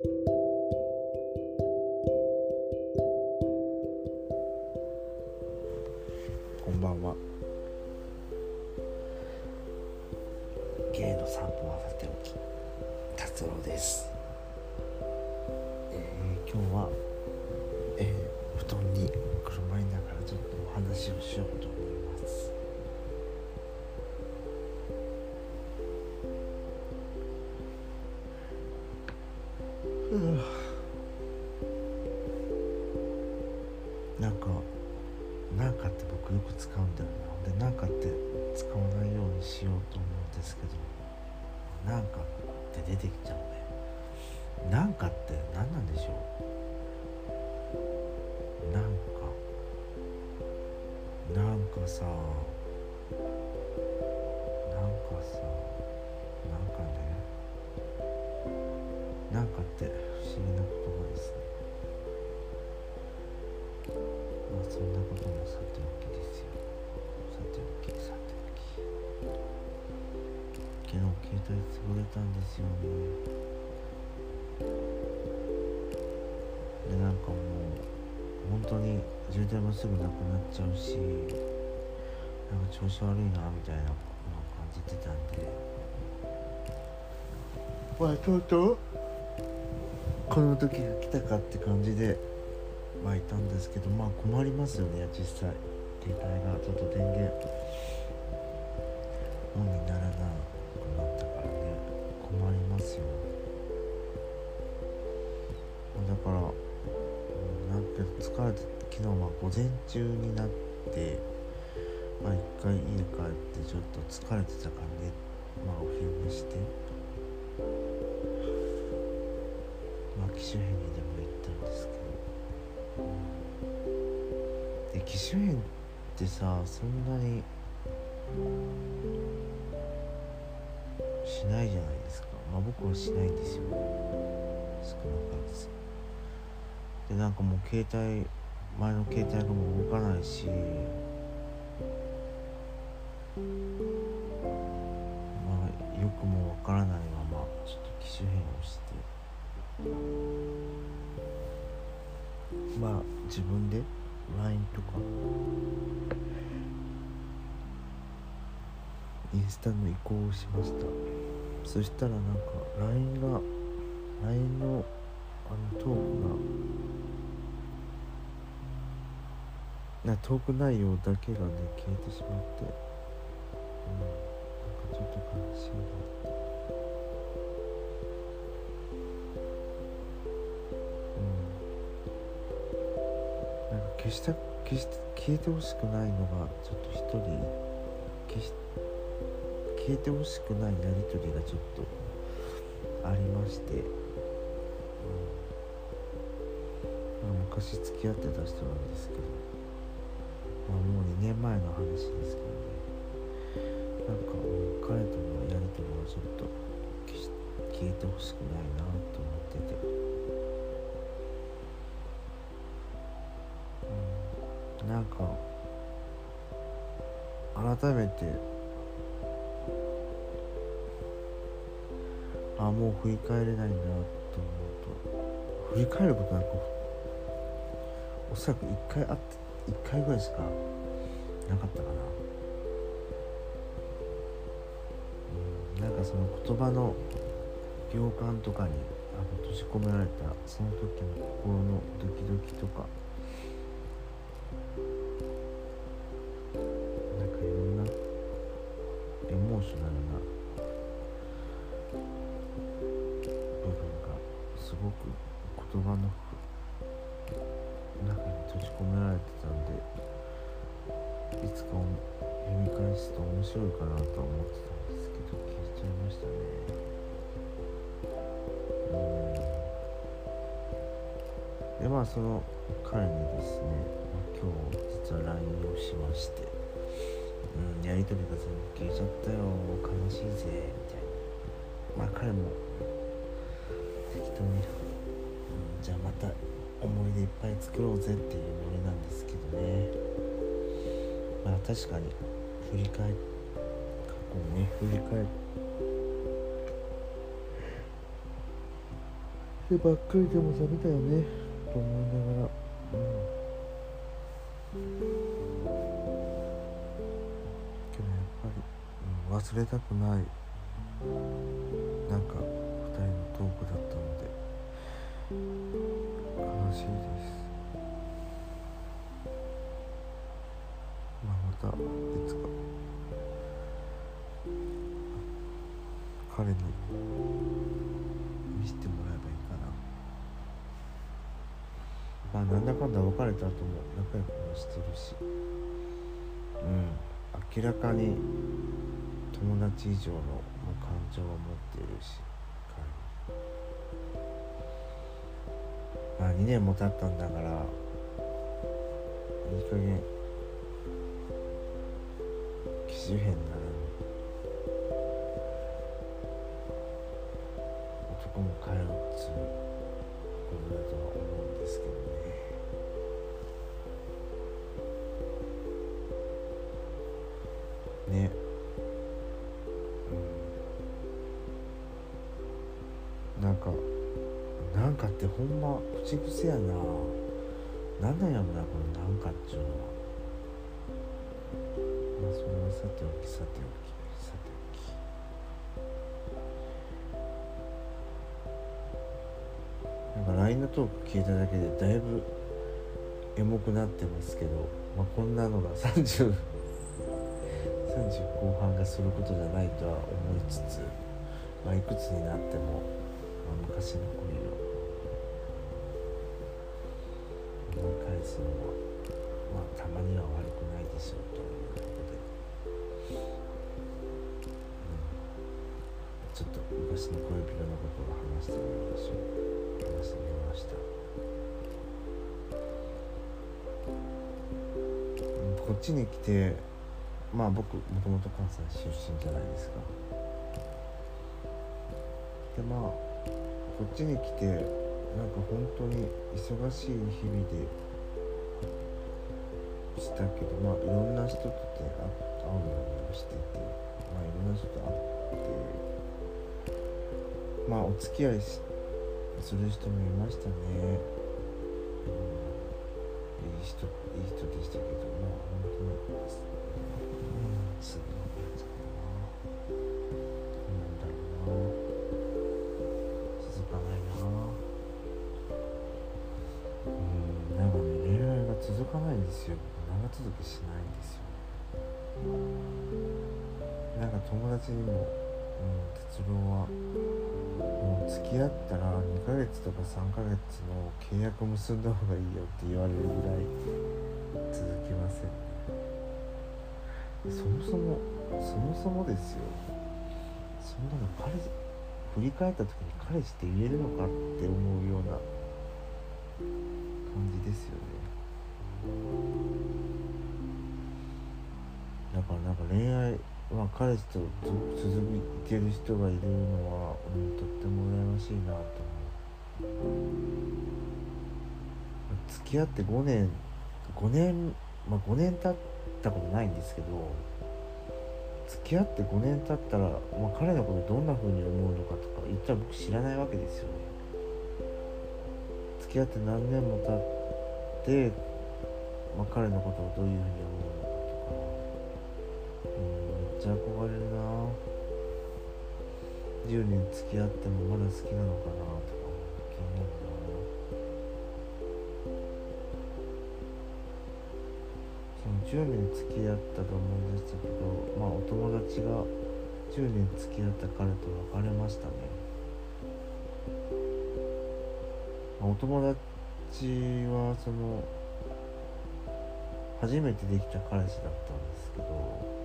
こんばんは。芸の散歩はさておき達郎です、えー今日は、えー布団にくるまりながらちょっとお話をしようとなんかなんかって僕よく使うんだよな。でなんかって使わないようにしようと思うんですけど。なんかって出てきちゃうねなんかって何なんでしょう。なんか。なんかさ。なんかさ。なんかね。帯潰れたんですよね。でなんかもう本当に充電もすぐなくなっちゃうしなんか調子悪いなみたいなのを感じてたんで。まあとうとうこの時が来たかって感じでまあいたんですけどまあ困りますよね実際。携帯がちょっと電源オンにならなくなったからね困りますよ。だからうんなんて疲れて昨日は午前中になってまあ一回家帰ってちょっと疲れてたからねまあお昼寝してまあ機種変にでも行ったんですけど。で機種変ってさそんなにしないじゃないですか。まあ僕はしないんですよ少なからず。でなんかもう携帯前の携帯がもう動かないし。まあよくもわからないままちょっと機種変をして。まあ自分で？LINE とか？インスタの移行をしました。そしたらなんか LINE が LINE のあのトークがなトーク内容だけがね消えてしまってうんなんかちょっと悲しいなって。うん。なんか消した消し消えてほしくないのがちょっと一人消し消えてほしくないやり取りがちょっとありまして、うん。まあ、昔付き合ってた人なんですけど、まあ、もう2年前の話ですけどね。なんかもう彼とのやり取りはちょっと消し消えてほしくないなと思ってて、うん、なんか改めてあもう振り返れないなと思うと振り返ることなんかおそらく1回あって1回ぐらいしかなかったかな、うん、なんかその言葉の行間とかにあの閉じ込められたその時の心のドキドキとか白いかなとは思ってたんですけど消えちゃいましたね。うん。でまあその彼にですね、まあ今日実は LINE をしましてうん、やりとりが全部消えちゃったよ悲しいぜみたいな。まあ彼も適当に、うん、じゃあまた思い出いっぱい作ろうぜっていうノリなんですけどね。まあ確かに振り返過去をね振り返でばっかりでもダメだよねと思いながらうんけどやっぱり、うん、忘れたくない。なんか2人のトークだったので悲しいです。まあまたいつか彼に見せてもらえばいいかな。まあなんだかんだ別れた後も仲良くはしてるし。うん。明らかに友達以上の感情を持ってるし彼まあ2年も経ったんだからいい加減機種変な帰るっつうことだとは思うんですけどね。ね。うんなんかなんかってほんま口癖やな。なんなんやろなこのなんかっちゅうのは。まあそれはさておきさておき。おきなトーク聞いただけでだいぶエモくなってますけど、まあ、こんなのが30 30後半がすることじゃないとは思いつつ、まあ、いくつになっても、まあ、昔の恋を思い返すのは、まあ、たまには悪くないでしょうということで、ちょっと昔の恋人のことを話してみましょう。っちに来てまあ僕もともと関西出身じゃないですか。でまあこっちに来てなんか本当に忙しい日々でしたけどまあいろんな人と出会うようにしててまあいろんな人と会ってまあお付き合いする人もいましたね、うん、いい人いい人でしたけどまあ本当にすぐなくな。っちゃったななんだろうな続かないな。うんなんかね恋愛が続かないんですよ。長続きしないんですよ。なんか友達にも、うん、哲郎はもう付き合ったら2ヶ月とか3ヶ月の契約結んだ方がいいよって言われるぐらい続きませんそもそもそもそもですよ。そんなの彼振り返った時に彼氏って言えるのかって思うような感じですよね。だからなんか恋愛まあ彼氏と続いてる人がいるのは、うん、とっても羨ましいなと思う。付き合って5年5年まあ5年経ったことないんですけど付き合って5年経ったら、まあ、彼のことどんな風に思うのかとか言ったら僕知らないわけですよね。付き合って何年も経って、まあ、彼のことをどういう風に思うっちゃ憧れるな。10年付き合ってもまだ好きなのかなとか気になる10年付き合ったと思い出したけどまあお友達が10年付き合った彼と別れましたね、まあ、お友達はその初めてできた彼氏だったんですけど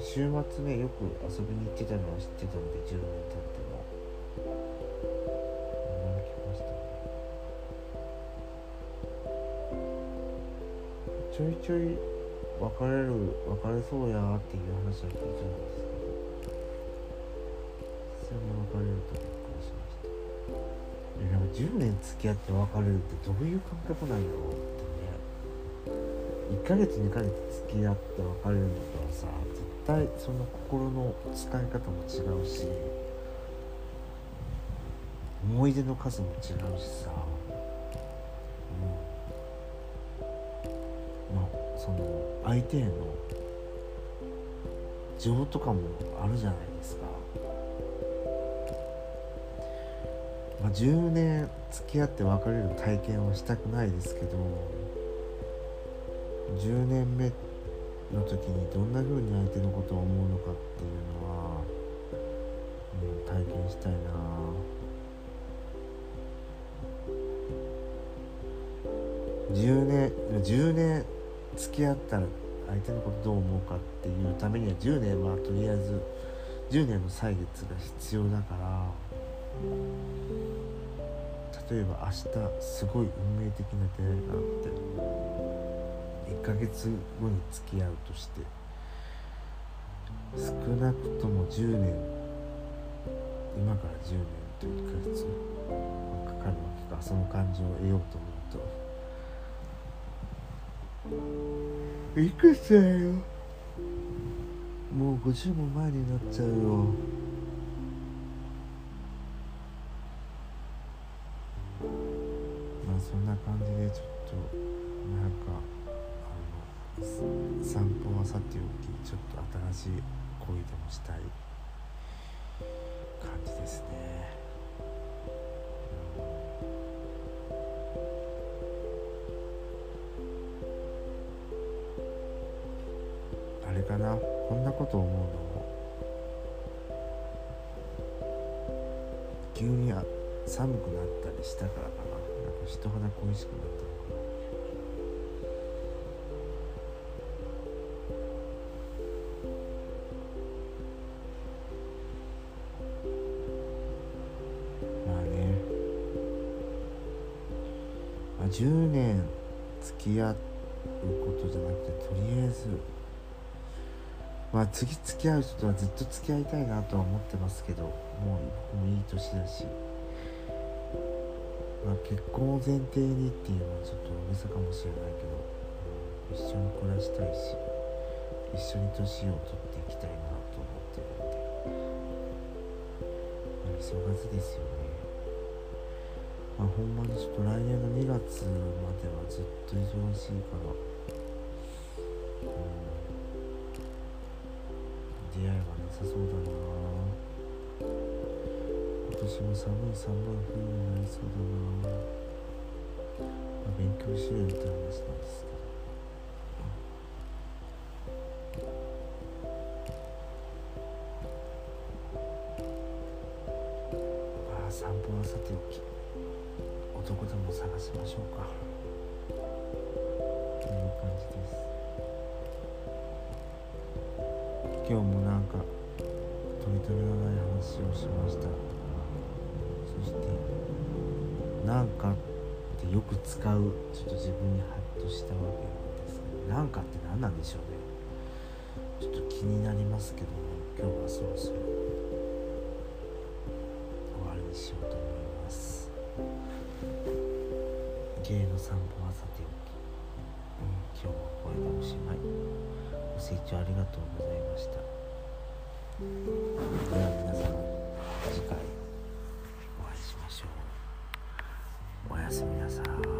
週末ねよく遊びに行ってたのは知ってたんで10年経っても。驚きましたねちょいちょい別れる別れそうやーっていう話は聞いたんですけどそれも別れるとびっくりしました。でも10年付き合って別れるってどういう感覚なんやろうってね。1ヶ月2ヶ月付き合って別れるのとはさ対その心の使い方も違うし思い出の数も違うしさうん。まあその相手への情とかもあるじゃないですか。まあ10年付き合って別れる体験はしたくないですけど10年目っての時にどんな風に相手のことを思うのかっていうのは、うん、体験したいな。10年10年付き合ったら相手のことどう思うかっていうためには10年はとりあえず10年の歳月が必要だから例えば明日すごい運命的な出会いがあって1ヶ月後に付き合うとして少なくとも10年今から10年と1ヶ月かかるわけか。その感情を得ようと思うと。いくつだよ？もう50も前になっちゃうよ。まあそんな感じでちょっとなんか散歩はさておきちょっと新しい恋でもしたい感じですね。あれかな？こんなこと思うの？も急に寒くなったりしたからかな？なんか人肌恋しくなったの10年付き合うことじゃなくてとりあえずまあ次付き合う人とはずっと付き合いたいなとは思ってますけどもう僕もいい年だし、まあ、結婚を前提にっていうのはちょっと大げさかもしれないけど、一緒に暮らしたいし一緒に年を取っていきたいなと思ってるんで、まあ、忙しですよね。まあほんまにちょっと来年の2月まではずっと忙しいから。うん。出会いはなさそうだな。今年も寒い寒い冬になりそうだな、まあ、勉強しようって話なんですけど今日もなんか取り留めのない話をしました。そして「なんか」ってよく使うちょっと自分にハッとしたわけですけど「なんか」って何なんでしょうね。ちょっと気になりますけども今日はそろそろ終わりにしようと思います。芸の散歩はさておき、うん、今日はこれでおしまい。ご清聴ありがとうございました。では皆さん次回お会いしましょう。おやすみなさい。